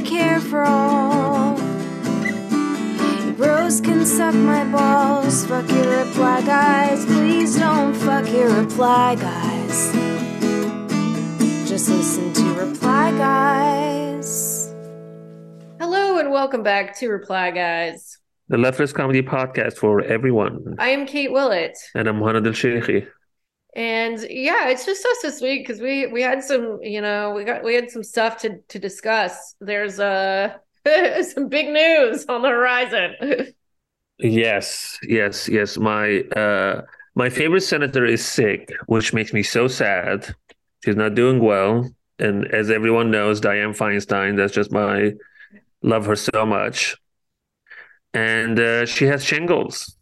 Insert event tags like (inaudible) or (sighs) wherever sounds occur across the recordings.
I care for all. You bros can suck my balls. Fuck your reply guys. Please don't fuck your reply guys. Just listen to reply guys. Hello and welcome back to Reply Guys. The Leftist Comedy Podcast for everyone. I am Kate Willett. And I'm Mohanad Elshieky. And yeah, it's just us this week because we we had some, you know, we got we had some stuff to to discuss. There's uh (laughs) some big news on the horizon. (laughs) Yes, yes, yes. My uh my favorite senator is sick, which makes me so sad. She's not doing well. And as everyone knows, Dianne Feinstein, that's just my love her so much. And uh, she has shingles.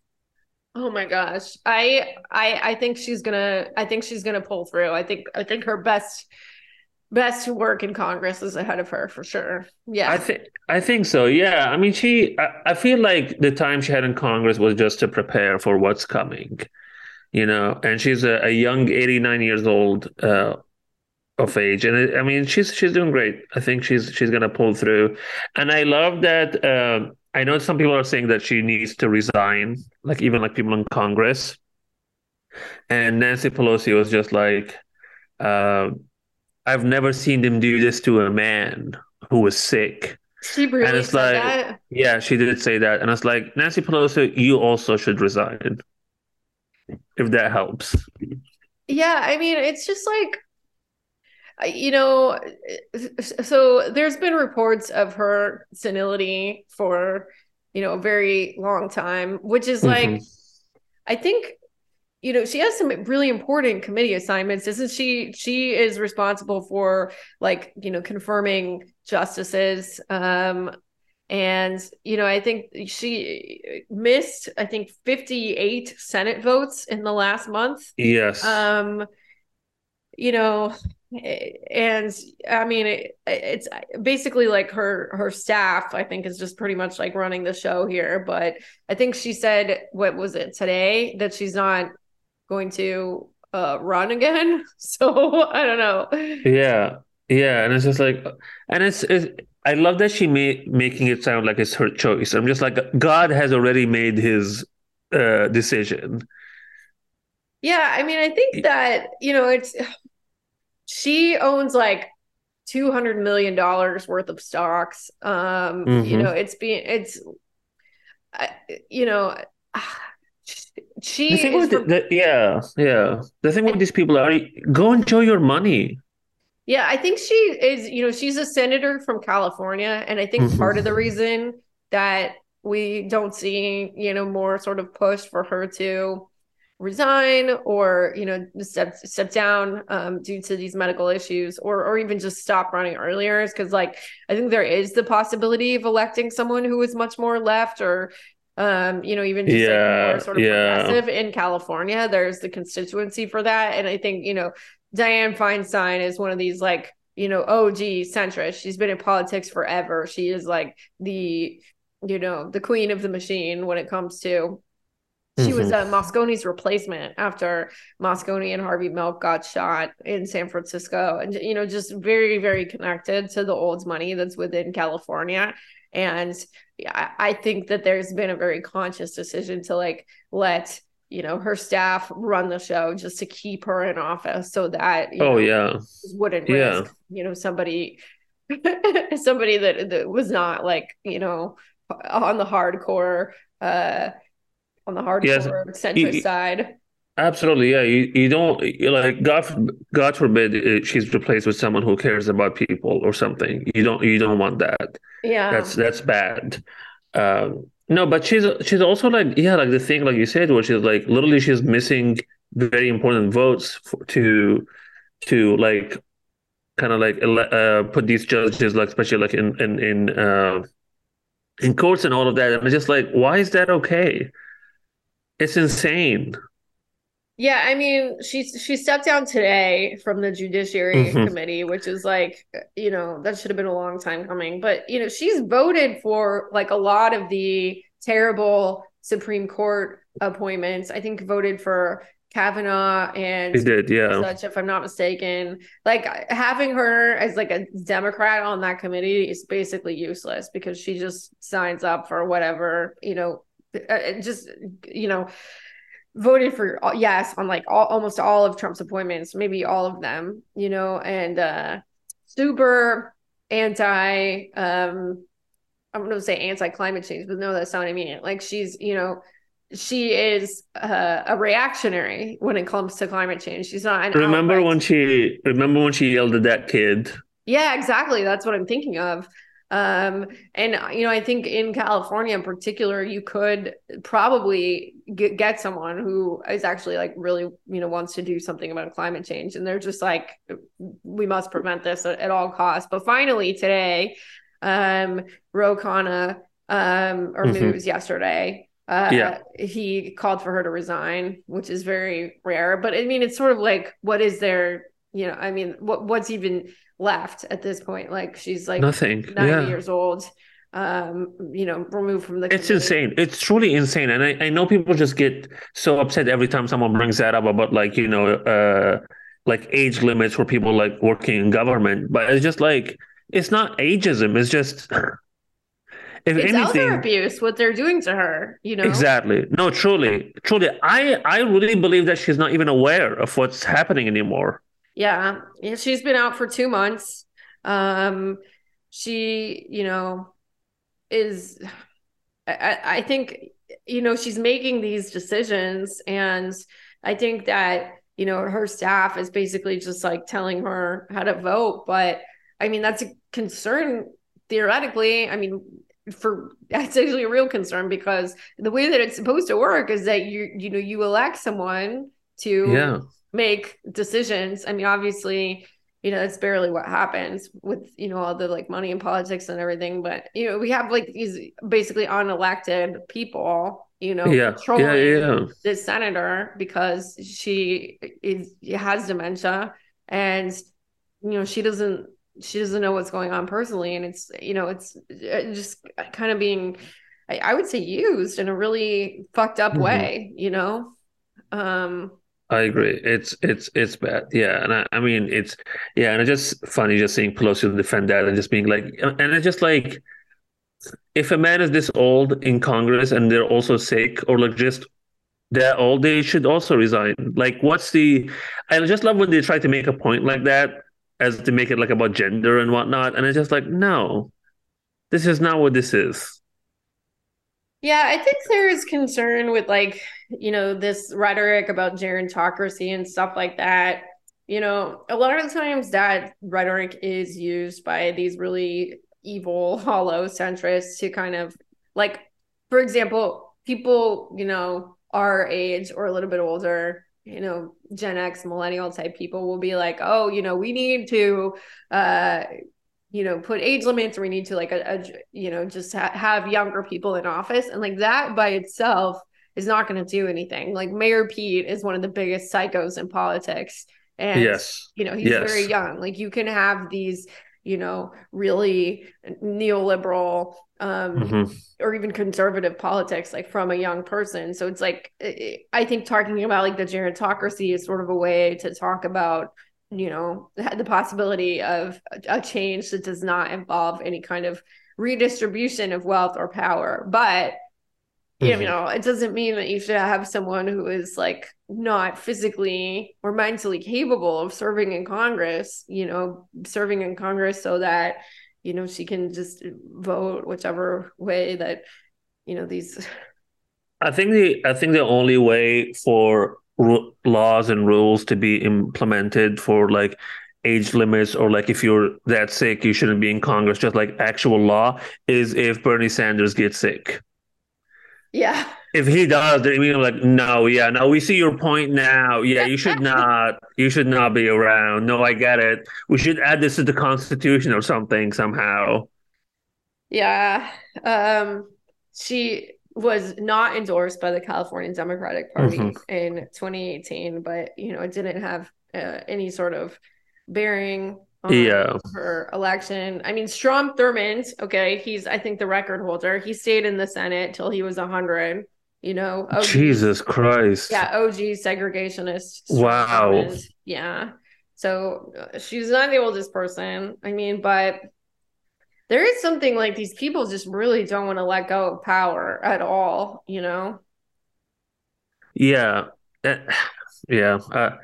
Oh my gosh. I I I think she's gonna I think she's gonna pull through. I think I think her best best work in Congress is ahead of her for sure. Yeah. I think I think so. Yeah. I mean she I, I feel like the time she had in Congress was just to prepare for what's coming. You know, and she's a, a young 89 years old uh, of age and it, i mean she's she's doing great i think she's she's gonna pull through and i love that uh, i know some people are saying that she needs to resign like even like people in congress. And nancy pelosi was just like uh, i've never seen them do this to a man who was sick. She really and it's said like that. yeah she did say that. And it's like nancy pelosi you also should resign if that helps. Yeah, I mean, it's just like you know, so there's been reports of her senility for, you know, a very long time, which is like Mhm. I think you know, she has some really important committee assignments. Isn't she she is responsible for like, you know, confirming justices um and you know, I think she missed I think 58 Senate votes in the last month yes um you know and i mean it, it's basically like her her staff i think is just pretty much like running the show here but i think she said what was it today that she's not going to uh run again (laughs) so i don't know Yeah, yeah, and it's just like, and it's, it's I love that she made making it sound like it's her choice. I'm just like, God has already made his uh decision. yeah i mean i think that you know it's she owns like 200 million dollars worth of stocks um you Mhm. know it's being it's I- you know (sighs) she The thing with the, the- yeah, yeah. The thing with these people are, go enjoy your money. yeah i think she is you know she's a senator from california and i think Mhm. part of the reason that we don't see you know more sort of push for her to resign or you know step step down um, due to these medical issues or or even just stop running earlier. Because like I think there is the possibility of electing someone who is much more left or um you know even just like Yeah, more sort of yeah. progressive in California. There's the constituency for that. And I think you know Dianne Feinstein is one of these like you know OG centrist she's been in politics forever. She is like the you know the queen of the machine when it comes to she was uh, Moscone's replacement after Moscone and Harvey Milk got shot in San Francisco, and you know, just very, very connected to the old money that's within California. And I I think that there's been a very conscious decision to like let you know her staff run the show just to keep her in office, so that you Oh know, yeah, wouldn't Yeah. risk you know somebody (laughs) somebody that, that was not like you know on the hardcore uh on the hardcore Yes. centrist Y- side absolutely. Yeah, you you don't like God forbid, God forbid uh, she's replaced with someone who cares about people or something. You don't you don't want that. yeah That's that's bad. Um, no, but she's she's also like yeah, like the thing like you said, where she's like literally she's missing very important votes for, to to like kind of like uh, put these judges like especially like in in in uh, in courts and all of that. And I'm just like, why is that okay? It's insane. Yeah, I mean, she she stepped down today from the Judiciary Mhm. Committee, which is like, you know, that should have been a long time coming. But you know, she's voted for like a lot of the terrible Supreme Court appointments. I think voted for Kavanaugh and He did, yeah. such, if I'm not mistaken. Like having her as like a Democrat on that committee is basically useless because she just signs up for whatever, you know, uh, just you know, voted for uh, yes on like all, almost all of Trump's appointments, maybe all of them, you know, and uh super anti um I'm going to say anti climate change, but no, that's not what I mean. Like she's, you know, she is uh, a reactionary when it comes to climate change. She's not. Remember outright- when she remember when she yelled at that kid? Yeah, exactly. That's what I'm thinking of. Um, and you know, I think in California in particular, you could probably get, get someone who is actually like really, you know, wants to do something about climate change, and they're just like, we must prevent this at, at all costs. But finally, today, um, Ro Khanna, um, or Mhm. moves yesterday. Uh, Yeah. he called for her to resign, which is very rare. But I mean, it's sort of like, what is there? You know, I mean, what what's even left at this point? Like, she's like Nothing. 90 yeah. years old, um, you know, removed from the. It's insane. It's truly insane. And I, I know people just get so upset every time someone brings that up about like, you know, uh like age limits for people like working in government. But it's just like it's not ageism. It's just (sighs) if It's elder anything abuse what they're doing to her. You know, Exactly. No, truly, truly. I I really believe that she's not even aware of what's happening anymore. Yeah. yeah, she's been out for two months. Um, she, you know, is. I, I think you know she's making these decisions, and I think that you know her staff is basically just like telling her how to vote. But I mean, that's a concern theoretically. I mean, for (laughs) that's actually a real concern because the way that it's supposed to work is that you you know you elect someone to Yeah. make decisions. I mean, obviously, you know, that's barely what happens with, you know, all the like money and politics and everything. But, you know, we have like these basically unelected people, you know, Yeah. controlling Yeah. Yeah. this senator because she is has dementia and, you know, she doesn't she doesn't know what's going on personally and it's you know it's uh, just kind of being I, I would say used in a really fucked up Mhm. way you know um I agree. It's it's it's bad. Yeah, and I, I mean it's yeah, and it's just funny just seeing Pelosi defend that and just being like, and it's just like, if a man is this old in Congress and they're also sick or like just that old, they should also resign. Like, what's the? I just love when they try to make a point like that as to make it like about gender and whatnot, and it's just like, no, this is not what this is. Yeah, I think there is concern with like, you know, this rhetoric about gerontocracy and stuff like that. You know, a lot of times that rhetoric is used by these really evil, (laughs) hollow centrists to kind of like, for example, people, you know, our age or a little bit older, you know, Gen X, millennial type people will be like, oh, you know, we need to, uh, you know put age limits we need to like a, a you know just ha- have younger people in office and like that by itself is not going to do anything like mayor pete is one of the biggest psychos in politics and yes. you know he's Yes. very young like you can have these you know really neoliberal um Mhm. or even conservative politics like from a young person so it's like i think talking about like the gerontocracy is sort of a way to talk about you know the possibility of a change that does not involve any kind of redistribution of wealth or power but you Mhm. know it doesn't mean that you should have someone who is like not physically or mentally capable of serving in congress you know serving in congress so that you know she can just vote whichever way that you know these I think the I think the only way for ru- laws and rules to be implemented for like age limits or like if you're that sick you shouldn't be in Congress just like actual law is if Bernie Sanders gets sick. Yeah If he does, then we like no, yeah, no, we see your point now. Yeah, you should not, you should not be around. No, I get it. We should add this to the Constitution or something somehow. Yeah. Um, she was not endorsed by the California Democratic Party Mhm. in 2018, but you know, it didn't have uh, any sort of bearing Yeah. her election. I mean, Strom Thurmond, okay, he's I think the record holder. He stayed in the Senate till he was 100. You know, OG, Jesus Christ. yeah, OG segregationist. Wow. woman. Yeah. So uh, she's not the oldest person. I mean, but there is something like these people just really don't want to let go of power at all, you know? Yeah. Uh, (sighs) yeah. Uh,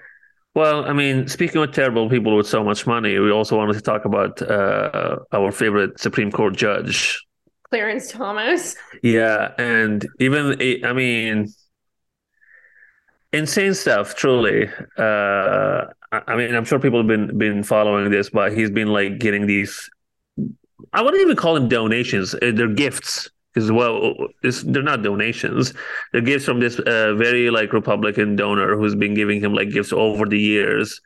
well, I mean, speaking of terrible people with so much money, we also wanted to talk about uh, our favorite Supreme Court judge. Clarence Thomas. Yeah, and even I mean, insane stuff. Truly, uh, I mean, I'm sure people have been been following this, but he's been like getting these. I wouldn't even call them donations; Uh, they're gifts. Because well, they're not donations; they're gifts from this uh, very like Republican donor who's been giving him like gifts over the years,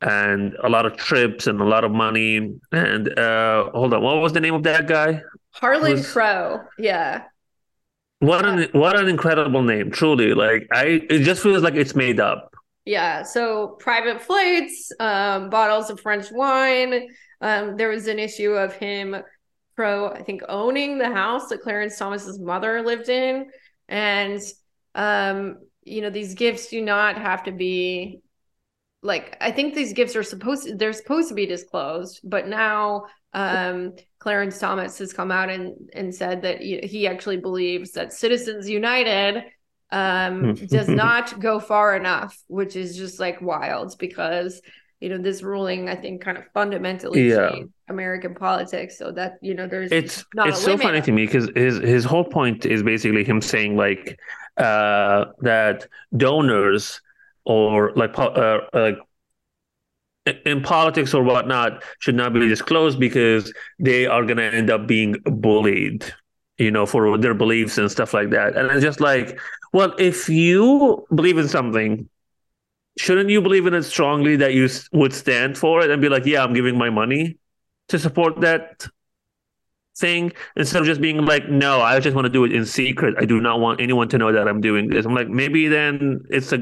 and a lot of trips and a lot of money. And uh, hold on, what was the name of that guy? Harlan Who's- Crow. Yeah. What an what an incredible name! Truly, like I, it just feels like it's made up. Yeah. So private flights, um, bottles of French wine. Um, there was an issue of him pro, I think, owning the house that Clarence Thomas's mother lived in. And um, you know, these gifts do not have to be like I think these gifts are supposed to, they're supposed to be disclosed, but now um Clarence Thomas has come out and and said that he, he actually believes that Citizens United um does (laughs) not go far enough, which is just like wild because you know this ruling I think kind of fundamentally Yeah. changed American politics so that you know there's It's not it's so funny to me because his his whole point is basically him saying like uh that donors or like po- uh, like in politics or whatnot should not be disclosed because they are going to end up being bullied you know for their beliefs and stuff like that and it's just like well if you believe in something shouldn't you believe in it strongly that you would stand for it and be like yeah i'm giving my money to support that thing? Instead of just being like no i just want to do it in secret. I do not want anyone to know that i'm doing this. I'm like maybe then it's a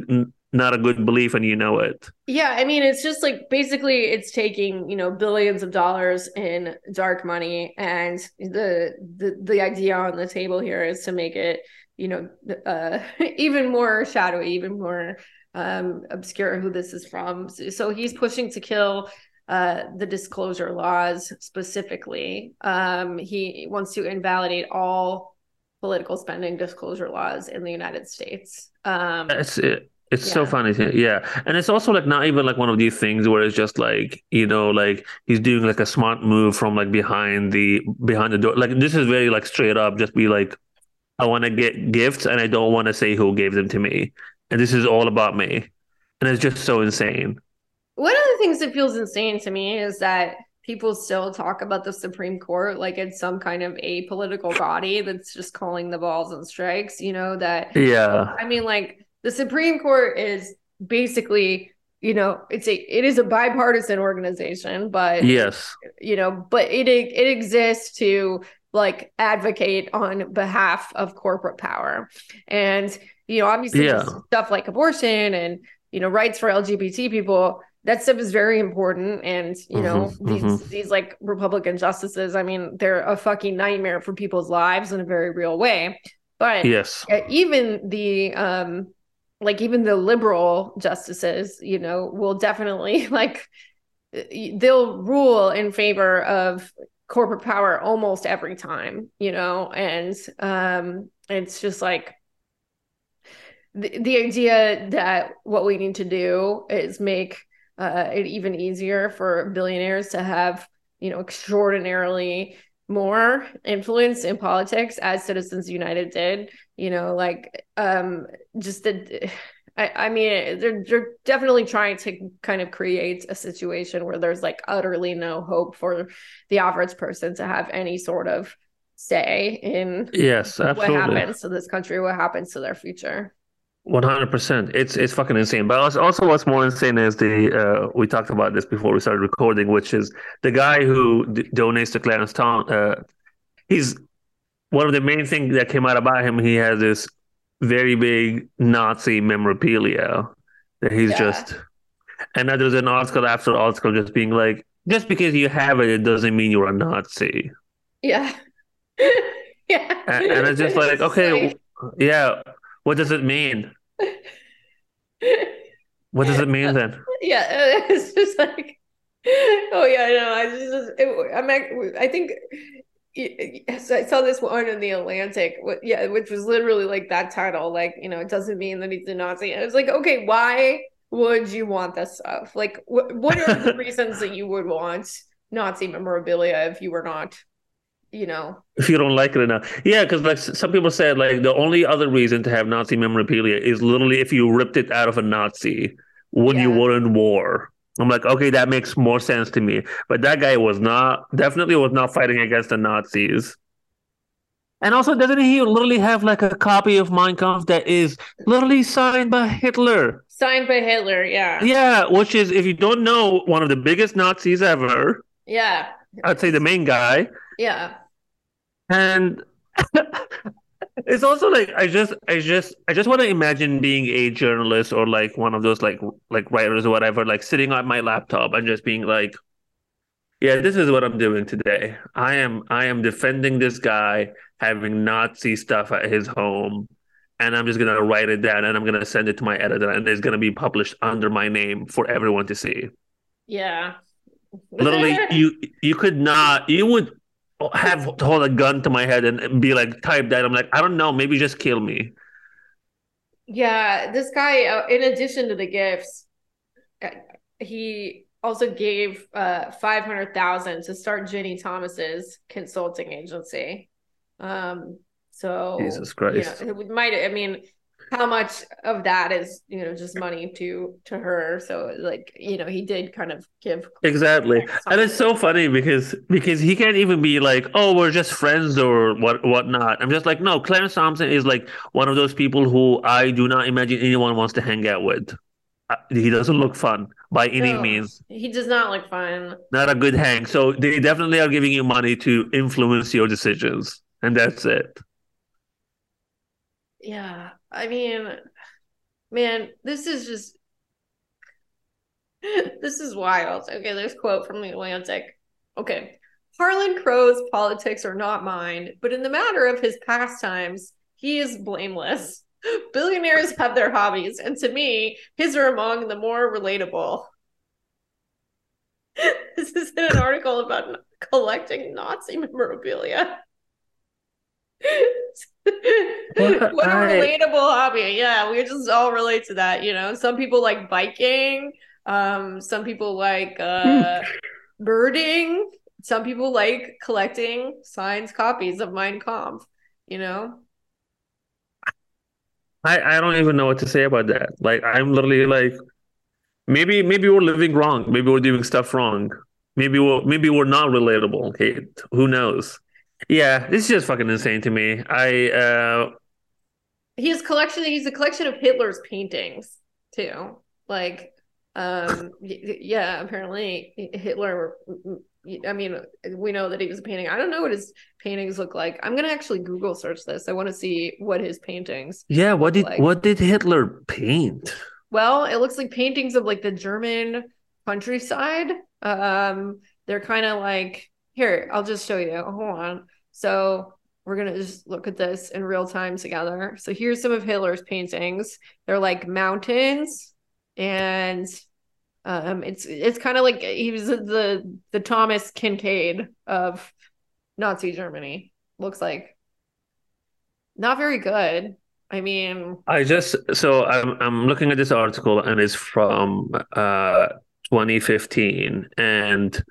not a good belief and you know it. Yeah, I mean, it's just like basically it's taking, you know, billions of dollars in dark money and the the the idea on the table here is to make it, you know, uh (laughs) even more shadowy, even more um obscure who this is from. So, he's pushing to kill uh the disclosure laws specifically. Um he wants to invalidate all political spending disclosure laws in the United States. Um It's it, it's so funny, yeah. And it's also like not even like one of these things where it's just like you know like he's doing like a smart move from like behind the behind the door. Like this is very like straight up, just be like, I want to get gifts and I don't want to say who gave them to me, and this is all about me, and it's just so insane. One of the things that feels insane to me is that people still talk about the Supreme Court like it's some kind of apolitical body that's just calling the balls and strikes, you know, that Yeah, I mean like the Supreme Court is basically, you know, it's a it is a bipartisan organization, but yes, you know, but it it exists to like advocate on behalf of corporate power. And you know, obviously Yeah. stuff like abortion and you know, rights for LGBT people, that stuff is very important and you know, Mhm, these mhm. these like Republican justices, I mean, they're a fucking nightmare for people's lives in a very real way. But yes, even the um like even the liberal justices you know will definitely (laughs) like they'll rule in favor of corporate power almost every time you know and um it's just like the, the idea that what we need to do is make uh, it even easier for billionaires to have you know extraordinarily more influence in politics as citizens united did you know like um just the (sighs) I, I mean they're they're definitely trying to kind of create a situation where there's like utterly no hope for the average person to have any sort of say in yes, what happens to this country what happens to their future One hundred percent. It's it's fucking insane. But also- what's more insane is the uh, we talked about this before we started recording, which is the guy who d- donates to Clarence Town. Uh, he's one of the main things that came out about him. He has this very big Nazi memorabilia that he's Yeah. just. And then there's an article after article just being like, just because you have it, it doesn't mean you're a Nazi. yeah (laughs) yeah And, and it's just like, (laughs) okay, Yeah. What does it mean? What does it mean then? (laughs) yeah, (laughs) it's just like, oh yeah, no, I just, it, I'm, I think, yes, I saw this one in the Atlantic, yeah, which was literally like that title, like you know, it doesn't mean that he's a Nazi. And it's like, okay, why would you want this stuff? Like, what what are the (laughs) reasons that you would want Nazi memorabilia if you were not you know. If you don't like it enough yeah because like some people said like the only other reason to have nazi memorabilia is literally if you ripped it out of a nazi when yeah. you were in war. I'm like okay that makes more sense to me. But that guy was not definitely was not fighting against the nazis. And also doesn't he literally have like a copy of mein kampf that is literally signed by hitler? Signed by hitler yeah. Yeah which is if you don't know one of the biggest nazis ever. Yeah. I'd say the main guy. Yeah and (laughs) it's also like I just I just I just want to imagine being a journalist or like one of those like like writers or whatever, like sitting on my laptop and just being like, Yeah, this is what I'm doing today. I am I am defending this guy having Nazi stuff at his home. And I'm just gonna write it down and I'm gonna send it to my editor and it's gonna be published under my name for everyone to see. Yeah. Literally, (laughs) you you could not you would have to hold a gun to my head and be like, type that. I'm like, I don't know, maybe just kill me. Yeah, this guy, uh, in addition to the gifts, uh, he also gave uh, five hundred thousand to start Ginni Thomas's consulting agency. Um, so Jesus Christ, you know, it might. I mean, how much of that is you know just money to to her. So like you know he did kind of give exactly. and it's so funny because because he can't even be like oh we're just friends or what whatnot. I'm just like no clarence thompson is like one of those people who i do not imagine anyone wants to hang out with. Uh, he doesn't look fun by any no, means. he does not look fun. Not a good hang. So they definitely are giving you money to influence your decisions. And that's it. Yeah I mean, man, this is just (laughs) this is wild. Okay, there's quote from the Atlantic. Okay. Harlan Crow's politics are not mine, but in the matter of his pastimes, he is blameless. (laughs) Billionaires have their hobbies, and to me, his are among the more relatable. (laughs) this is in an article about collecting Nazi memorabilia. (laughs) what a relatable hobby. Yeah, we just all relate to that. You know, some people like biking. Um, some people like uh, birding. Some people like collecting signed copies of Mein Kampf. You know. I I don't even know what to say about that. Like I'm literally like, maybe maybe we're living wrong. Maybe we're doing stuff wrong. Maybe we're maybe we're not relatable. Okay, who knows? Yeah, this is just fucking insane to me. I uh his collection he's a collection of Hitler's paintings too. Like um yeah, apparently Hitler I mean, we know that he was a painting. I don't know what his paintings look like. I'm gonna actually Google search this. I want to see what his paintings. Yeah, what did like. what did Hitler paint? Well, it looks like paintings of like the German countryside. Um, they're kind of like here. I'll just show you. Hold on. So we're gonna just look at this in real time together. So here's some of Hitler's paintings. They're like mountains, and um, it's it's kind of like he was the the Thomas Kinkade of Nazi Germany. Looks like not very good. I mean, I just so I'm I'm looking at this article and it's from uh 2015 and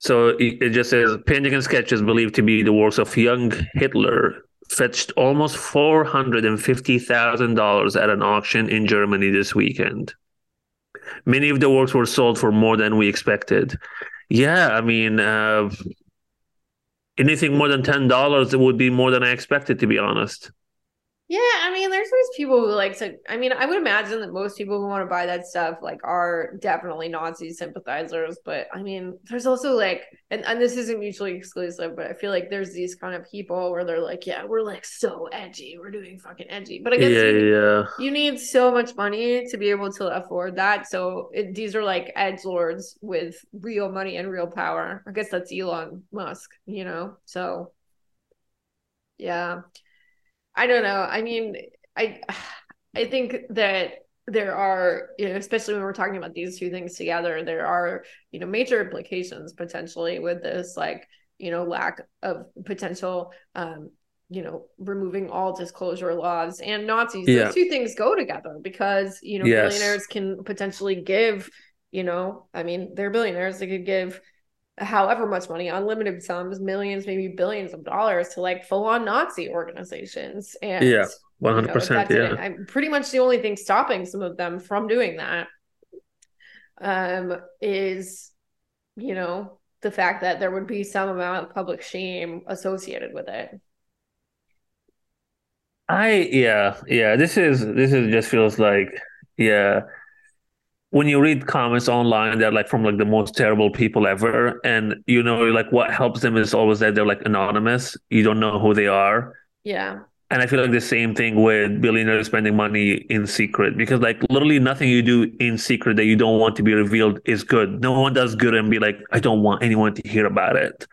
so it just says painting and sketches believed to be the works of young Hitler fetched almost four hundred and fifty thousand dollars at an auction in Germany this weekend. Many of the works were sold for more than we expected. Yeah, I mean, uh, anything more than ten dollars would be more than I expected, to be honest. Yeah, I mean, there's always people who like to. I mean, I would imagine that most people who want to buy that stuff like are definitely Nazi sympathizers. But I mean, there's also like, and, and this isn't mutually exclusive, but I feel like there's these kind of people where they're like, yeah, we're like so edgy, we're doing fucking edgy. But I guess yeah, you, yeah. you need so much money to be able to afford that. So it, these are like edge lords with real money and real power. I guess that's Elon Musk, you know. So yeah. I don't know. I mean, I I think that there are, you know, especially when we're talking about these two things together, there are, you know, major implications potentially with this, like, you know, lack of potential um, you know, removing all disclosure laws and Nazis. Yeah. Those two things go together because, you know, yes. billionaires can potentially give, you know, I mean, they're billionaires. They could give however much money, unlimited sums, millions, maybe billions of dollars to like full on Nazi organizations. And yeah, 100%. You know, yeah. I'm pretty much the only thing stopping some of them from doing that um, is, you know, the fact that there would be some amount of public shame associated with it. I yeah yeah this is this is just feels like yeah when you read comments online they're like from like the most terrible people ever and you know like what helps them is always that they're like anonymous you don't know who they are yeah and I feel like the same thing with billionaires spending money in secret because like literally nothing you do in secret that you don't want to be revealed is good. No one does good and be like, I don't want anyone to hear about it.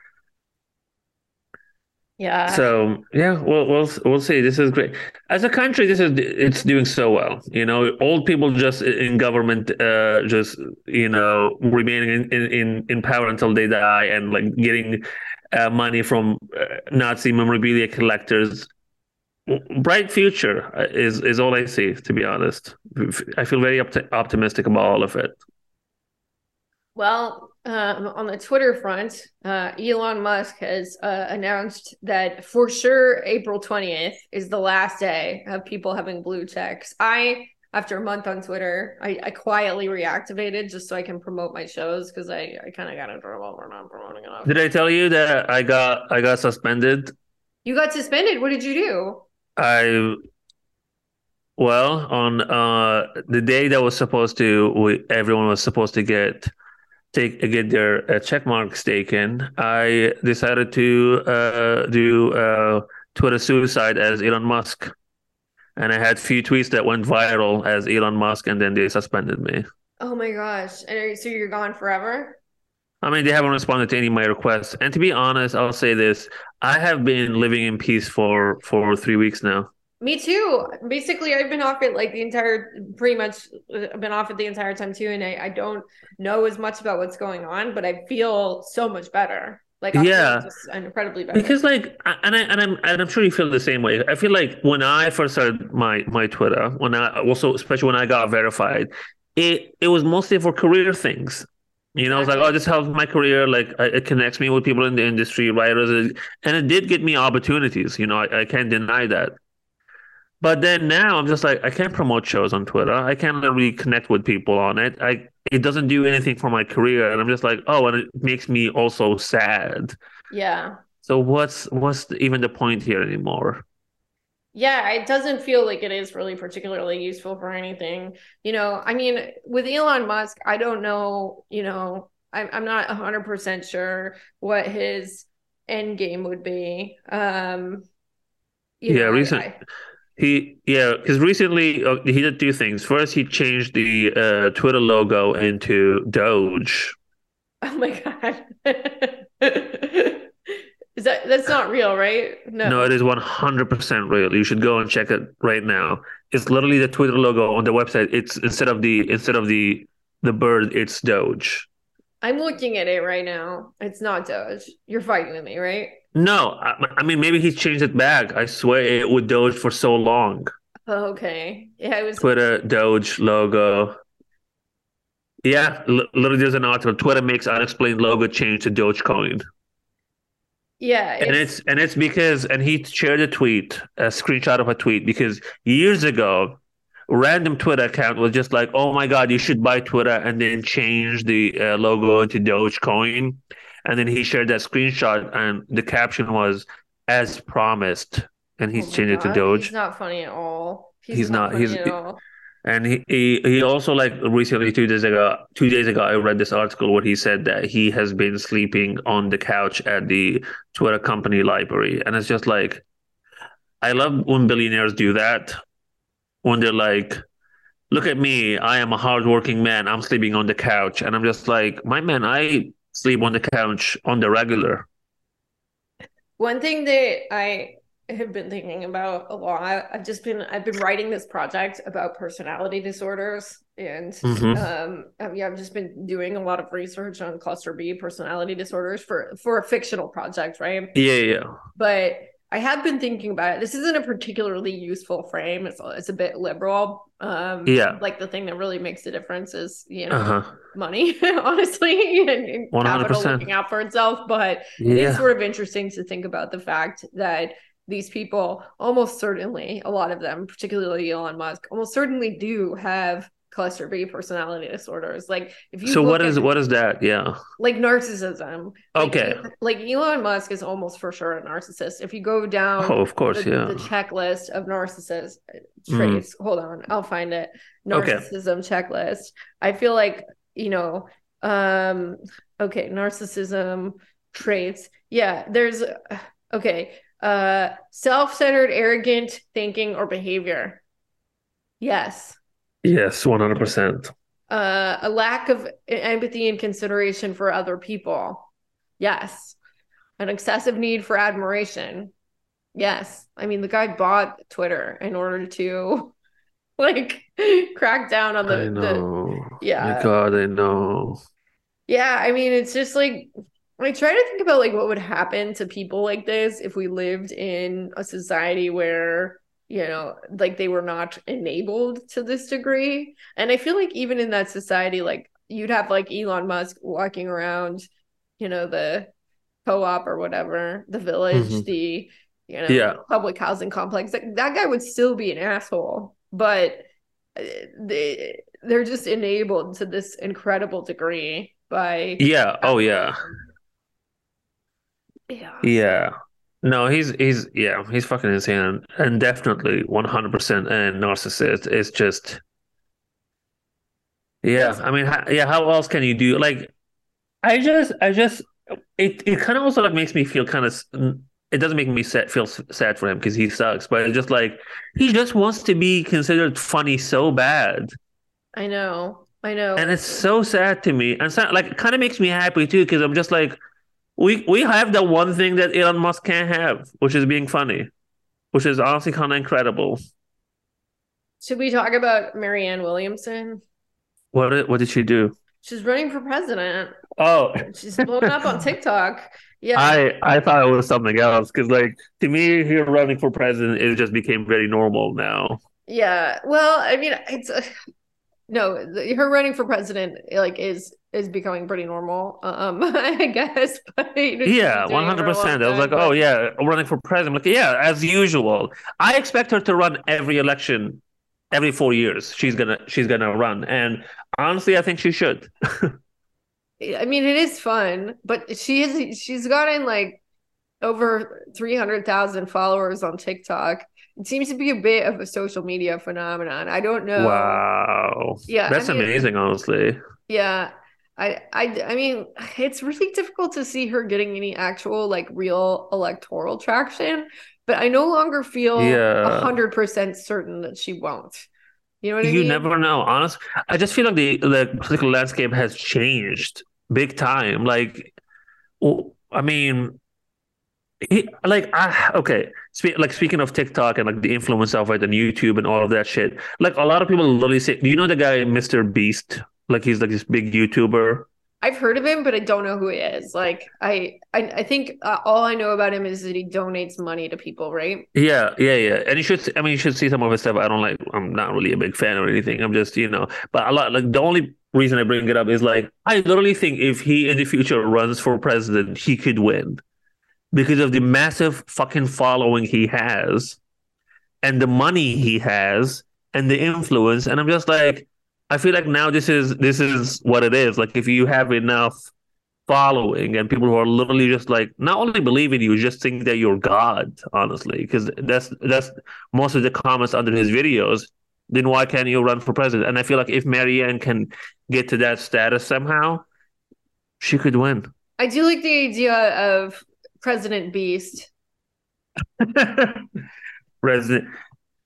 Yeah. So yeah, we'll we'll we'll see. This is great. As a country, this is it's doing so well. You know, old people just in government, uh, just you know, remaining in in in power until they die, and like getting uh, money from uh, Nazi memorabilia collectors. Bright future uh, is is all I see. To be honest, I feel very opt- optimistic about all of it. Well, uh, on the Twitter front, uh, Elon Musk has uh, announced that for sure April 20th is the last day of people having blue checks. I, after a month on Twitter, I, I quietly reactivated just so I can promote my shows because I, I kind of got in trouble for not promoting enough. Did I tell you that I got I got suspended? You got suspended. What did you do? I well on uh the day that was supposed to we, everyone was supposed to get take get their uh, check marks taken, I decided to uh, do uh, Twitter suicide as Elon Musk, and I had a few tweets that went viral as Elon Musk, and then they suspended me. Oh my gosh! And so you're gone forever? I mean, they haven't responded to any of my requests. And to be honest, I'll say this: I have been living in peace for for three weeks now. Me too. Basically, I've been off it like the entire, pretty much, I've uh, been off it the entire time too, and I, I don't know as much about what's going on, but I feel so much better. Like I'm yeah, just incredibly better. Because like, and I and I'm and I'm sure you feel the same way. I feel like when I first started my my Twitter, when I also especially when I got verified, it it was mostly for career things. You know, exactly. I was like, oh, this helps my career. Like, it connects me with people in the industry, writers, and it did get me opportunities. You know, I, I can't deny that. But then now I'm just like I can't promote shows on Twitter. I can't really connect with people on it. I it doesn't do anything for my career, and I'm just like, oh, and it makes me also sad. Yeah. So what's what's the, even the point here anymore? Yeah, it doesn't feel like it is really particularly useful for anything. You know, I mean, with Elon Musk, I don't know. You know, I'm I'm not 100 percent sure what his end game would be. Um, yeah, know, recent. I, he yeah, because recently uh, he did two things. First, he changed the uh, Twitter logo into Doge. Oh my god. (laughs) is that that's not real, right? No. No, it is 100% real. You should go and check it right now. It's literally the Twitter logo on the website. It's instead of the instead of the the bird, it's Doge. I'm looking at it right now. It's not Doge. You're fighting with me, right? No, I, I, mean maybe he's changed it back. I swear it would Doge for so long. Oh, okay, yeah, it was Twitter Doge logo. Yeah, literally there's an article. Twitter makes unexplained logo change to Dogecoin. Yeah, it's... and it's and it's because and he shared a tweet, a screenshot of a tweet because years ago, random Twitter account was just like, "Oh my god, you should buy Twitter," and then change the uh, logo into Dogecoin and then he shared that screenshot, and the caption was "as promised," and he's oh changed it to Doge. He's not funny at all. He's, he's not. not he's. And he, he he also like recently two days ago two days ago I read this article where he said that he has been sleeping on the couch at the Twitter company library, and it's just like I love when billionaires do that when they're like, "Look at me, I am a hardworking man. I'm sleeping on the couch," and I'm just like, "My man, I sleep on the couch on the regular. One thing that I have been thinking about a lot. I've just been I've been writing this project about personality disorders, and Mhm. um, um, yeah, I've just been doing a lot of research on cluster B personality disorders for for a fictional project, right? Yeah, yeah. But I have been thinking about it. This isn't a particularly useful frame. It's it's a bit liberal. Um, Yeah. like the thing that really makes the difference is you know Uh huh. money, (laughs) honestly, and, and 100%. capital looking out for itself, but it Yeah. is sort of interesting to think about the fact that these people almost certainly a lot of them particularly elon musk almost certainly do have cluster b personality disorders like if you So what is at, what is that? Yeah. like narcissism Okay. like elon musk is almost for sure a narcissist if you go down Oh, of course, the, yeah. the checklist of narcissist Mm. traits hold on i'll find it Okay. narcissism checklist i feel like you know um okay narcissism traits yeah there's okay uh self-centered arrogant thinking or behavior yes Yes, one hundred percent. uh a lack of empathy and consideration for other people yes an excessive need for admiration yes i mean the guy bought twitter in order to (laughs) like crack down on the, I the yeah. My God, I know. yeah i mean it's just like i try to think about like what would happen to people like this if we lived in a society where you know like they were not enabled to this degree and i feel like even in that society like you'd have like elon musk walking around you know the co-op or whatever the village Mhm. the you know Yeah. public housing complex like, that guy would still be an asshole but uh, they they're just enabled to this incredible degree by Yeah. Oh yeah. yeah Yeah. No, he's he's yeah, he's fucking insane and definitely one hundred percent a narcissist. It's just yeah. I mean, how, yeah. How else can you do? Like, I just, I just, it it kind of also like makes me feel kind of. Mm, it doesn't make me sad, feel sad for him because he sucks, but it's just like he just wants to be considered funny so bad. i know i know and it's so sad to me and so, like kind of makes me happy too because i'm just like we we have the one thing that elon musk can't have which is being funny which is honestly kind of incredible. Should we talk about marianne williamson? What did, what did she do? She's running for president. Oh. She's blowing up on (laughs) tiktok. Yeah. I i thought it was something else because like to me her running for president it just became very normal now. Yeah. Well, I mean, it's uh, no, the, her running for president like is is becoming pretty normal. Um, (laughs) I guess. (laughs) But you know, yeah been doing it for a 100% long i was like time, oh yeah running for president like yeah as usual i expect her to run every election every four years she's gonna she's gonna run and honestly i think she should (laughs) I mean, it is fun, but she is she's gotten like over three hundred thousand followers on TikTok. It seems to be a bit of a social media phenomenon. I don't know. Wow. Yeah, I That's mean- amazing, honestly. Yeah. I, I I mean it's really difficult to see her getting any actual like real electoral traction, but I no longer feel a Yeah. hundred percent certain that she won't. You know what I You mean? never know. Honest, I just feel like the the political landscape has changed big time. Like, I mean, he, like, I, okay. Spe- like speaking of TikTok and like the influence of it and YouTube and all of that shit. Like a lot of people literally say, "Do you know the guy Mr. Beast? Like he's like this big YouTuber." I've heard of him, but I don't know who he is. Like I I, I think uh, all I know about him is that he donates money to people, right? Yeah, yeah, yeah. And you should, I mean, you should see some of his stuff. I don't like, I'm not really a big fan or anything. I'm just, you know, but a lot, like, the only reason I bring it up is like, I literally think if he in the future runs for president, he could win because of the massive fucking following he has and the money he has and the influence. And I'm just like, I feel like now this is, this is what it is. Like, if you have enough following and people who are literally just like not only believe in you just think that you're god honestly because that's that's most of the comments under his videos then why can't you run for president and i feel like if marianne can get to that status somehow she could win I do like the idea of President Beast. (laughs) president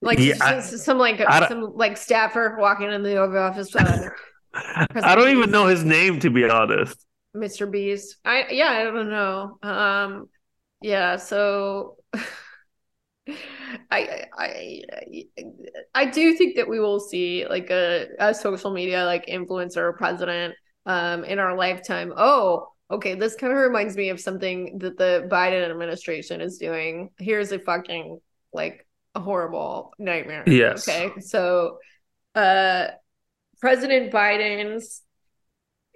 Like Yeah, s- I- some like some like staffer walking in the Oval Office. Uh, (laughs) i don't even know his name to be honest Mr. Beast. I yeah, I don't know. Um yeah, so (laughs) I, I I do think that we will see like a, a social media like influencer president um in our lifetime. Oh, okay, this kind of reminds me of something that the Biden administration is doing. Here's a fucking like a horrible nightmare. Yes. Okay. So uh President Biden's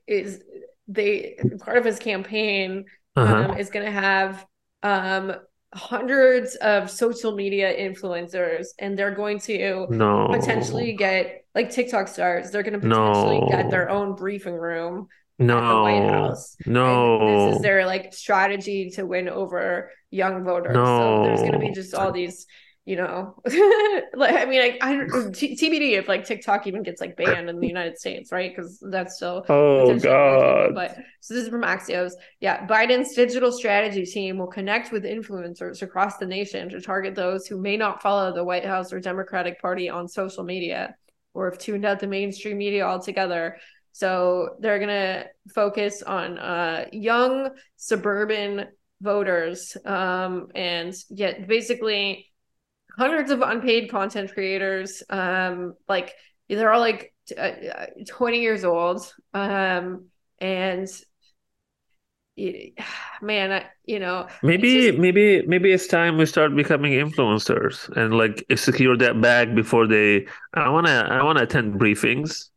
is they part of his campaign Uh-huh. um, is going to have um hundreds of social media influencers and they're going to no. potentially get like TikTok stars. They're going to potentially No. get their own briefing room no. White House. And No. this is their like strategy to win over young voters. No. So there's going to be just all these, you know, (laughs) like I mean, I, I (sighs) TBD if like TikTok even gets like banned in the United States, right? Because that's still Oh. God. But so this is from Axios. Yeah, Biden's digital strategy team will connect with influencers across the nation to target those who may not follow the White House or Democratic Party on social media or have tuned out the mainstream media altogether. So they're gonna focus on uh, young suburban voters um, and yet basically hundreds of unpaid content creators. Um, like they're all like t- uh, uh, 20 years old um and man I, you know Maybe, just- maybe, maybe it's time we start becoming influencers and like secure that bag before they. I wanna, I wanna attend briefings.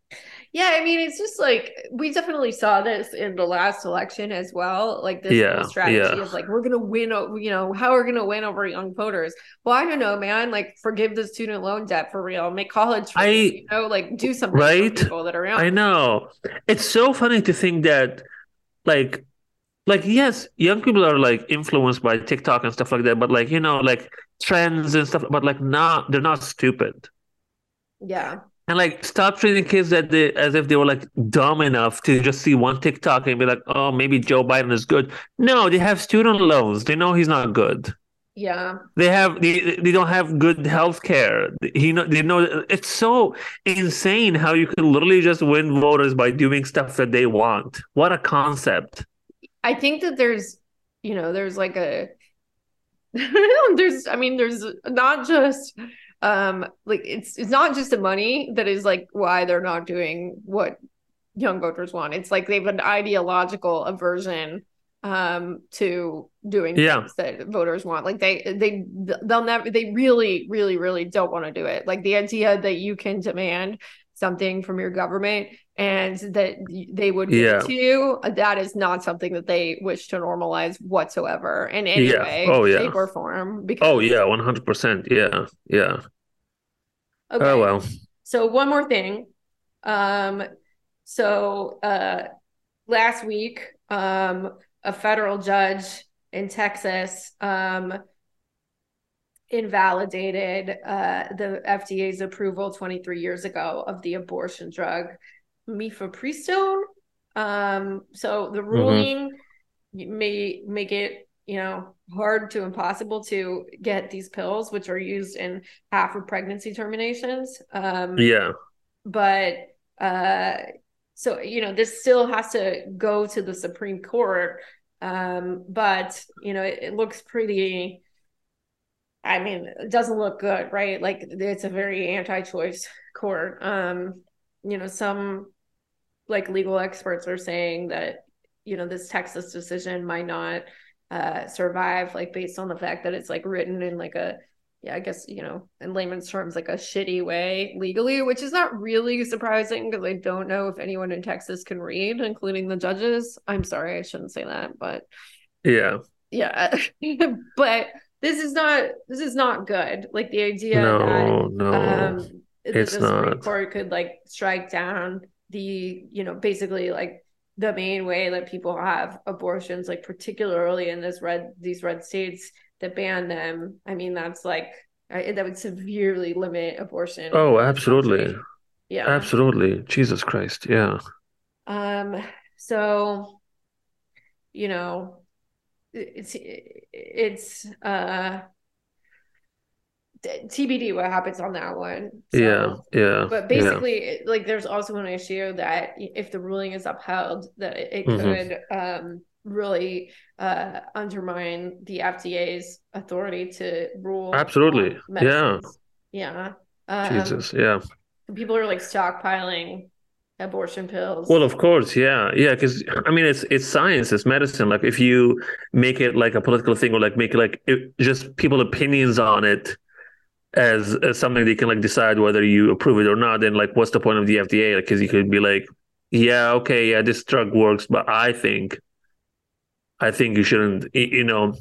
Yeah i mean it's just like we definitely saw this in the last election as well like this Yeah, strategy yeah. of like we're gonna win you know how we're gonna win over young voters well i don't know man like forgive the student loan debt for real make college free, I- you know like do something Right? for people that are young I know. It's so funny to think that, like, like yes, young people are like influenced by TikTok and stuff like that, but like you know, like trends and stuff, but like not, they're not stupid. yeah And like stop treating kids that they as if they were like dumb enough to just see one TikTok and be like, oh, maybe Joe Biden is good. No, they have student loans. They know he's not good. yeah They have they, they don't have good health care. He know they know it's so insane how you can literally just win voters by doing stuff that they want. What a concept. I think that there's, you know, there's like a, (laughs) there's, I mean, there's not just, um, like it's it's not just the money that is like why they're not doing what young voters want. It's like they have an ideological aversion, um, to doing Yeah. things that voters want. Like they they they'll never they really really really don't want to do it. Like the idea that you can demand something from your government and that they would give yeah. to you, that is not something that they wish to normalize whatsoever in any Yeah. way Oh, yeah. shape or form because Oh yeah, one hundred percent. Yeah, yeah. okay. Oh well. so one more thing um so uh last week um a federal judge in Texas um invalidated uh the FDA's approval 23 years ago of the abortion drug mifepristone. Um so the ruling may make it you know hard to impossible to get these pills which are used in half of pregnancy terminations. Um Yeah. but uh so you know this still has to go to the supreme court. Um but you know it, it looks pretty i mean it doesn't look good right like it's a very anti-choice court um you know some like legal experts are saying that you know this texas decision might not uh survive like based on the fact that it's like written in like a yeah, I guess, you know, in layman's terms, like a shitty way legally, which is not really surprising because I don't know if anyone in Texas can read, including the judges. I'm sorry, I shouldn't say that, but Yeah. yeah. (laughs) but this is not this is not good. Like the idea No, that no. um that it's the Supreme. Court could like strike down the, you know, basically like the main way that people have abortions, like particularly in this red these red states that ban them. I mean, that's like I, that would severely limit abortion. Oh, absolutely. Yeah. Absolutely. Jesus Christ. Yeah. Um. So, you know, it's it's uh TBD what happens on that one. So- yeah. Yeah. But basically, it- like, there's also an issue that if the ruling is upheld, that it, it Mhm. could um really uh, undermine the FDA's authority to rule. Absolutely. Yeah. Yeah. Um, Jesus. Yeah. People are like stockpiling abortion pills. Well, of course, yeah, yeah. Because I mean, it's it's science, it's medicine. Like if you make it like a political thing, or like make it like it, just people opinions on it as, as something they can like decide whether you approve it or not, then like what's the point of the FDA? like Because you could be like, yeah, okay, yeah, this drug works, but I think, I think you shouldn't. You know,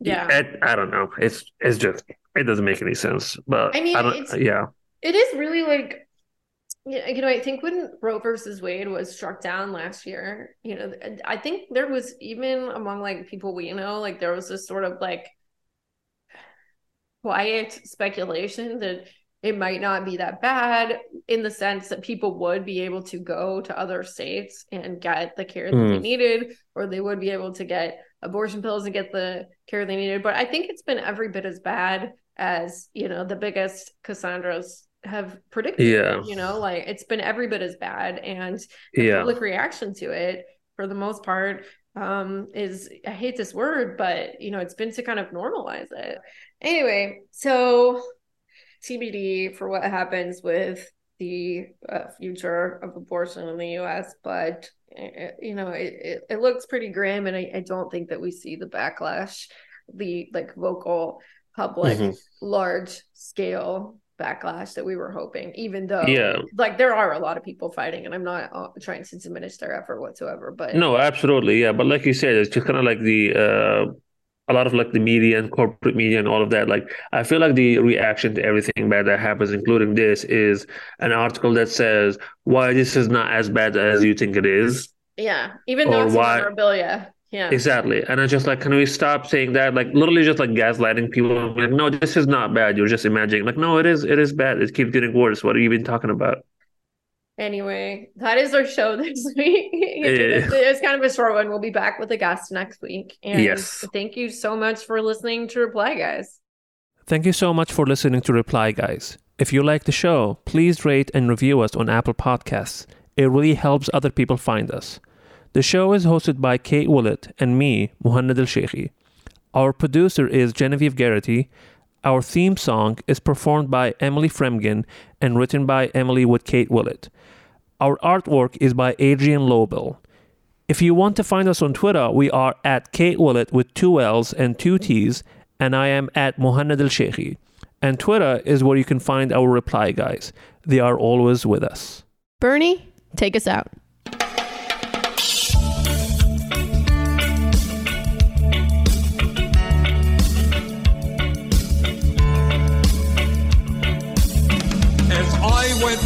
yeah. I, I don't know. It's it's just it doesn't make any sense. But I mean, I yeah, it is really like yeah, you know, I think when Roe versus Wade was struck down last year, you know, I think there was even among like people we know, like there was this sort of like quiet speculation that it might not be that bad in the sense that people would be able to go to other states and get the care that mm. they needed, or they would be able to get abortion pills and get the care they needed. But I think it's been every bit as bad as, you know, the biggest Cassandra's have predicted. Yeah. You know, like it's been every bit as bad. And the yeah. public reaction to it, for the most part, um, is I hate this word, but you know, it's been to kind of normalize it. Anyway, so TBD for what happens with the uh, future of abortion in the US, but uh, you know, it, it, it, looks pretty grim, and I, I, don't think that we see the backlash, the like vocal, public, mm-hmm. large scale backlash that we were hoping even though yeah. like there are a lot of people fighting and i'm not uh, trying to diminish their effort whatsoever but no absolutely yeah but like you said it's just kind of like the uh a lot of like the media and corporate media and all of that like i feel like the reaction to everything bad that happens including this is an article that says why this is not as bad as you think it is yeah even though it's why, memorabilia yeah. Exactly. And I just like, can we stop saying that? Like literally just like gaslighting people. Like, no, this is not bad. You're just imagining. Like, no, it is, it is bad. It keeps getting worse. What are you even talking about? Anyway, that is our show (laughs) this week. it's, it's kind of a short one. We'll be back with a guest next week. And yes. thank you so much for listening to Reply Guys. Thank you so much for listening to Reply Guys. If you like the show, please rate and review us on Apple Podcasts. It really helps other people find us. The show is hosted by Kate Willett and me, Mohanad Elshieky. Our producer is Genevieve Gearity. Our theme song is performed by Emily Frembgen and written by Emily with Kate Willett. Our artwork is by Adrienne Lobl. If you want to find us on Twitter, we are at Kate Willett with two L's and two T's, and I am at Mohanad Elshieky. And Twitter is where you can find our reply guys. They are always with us. Bernie, take us out.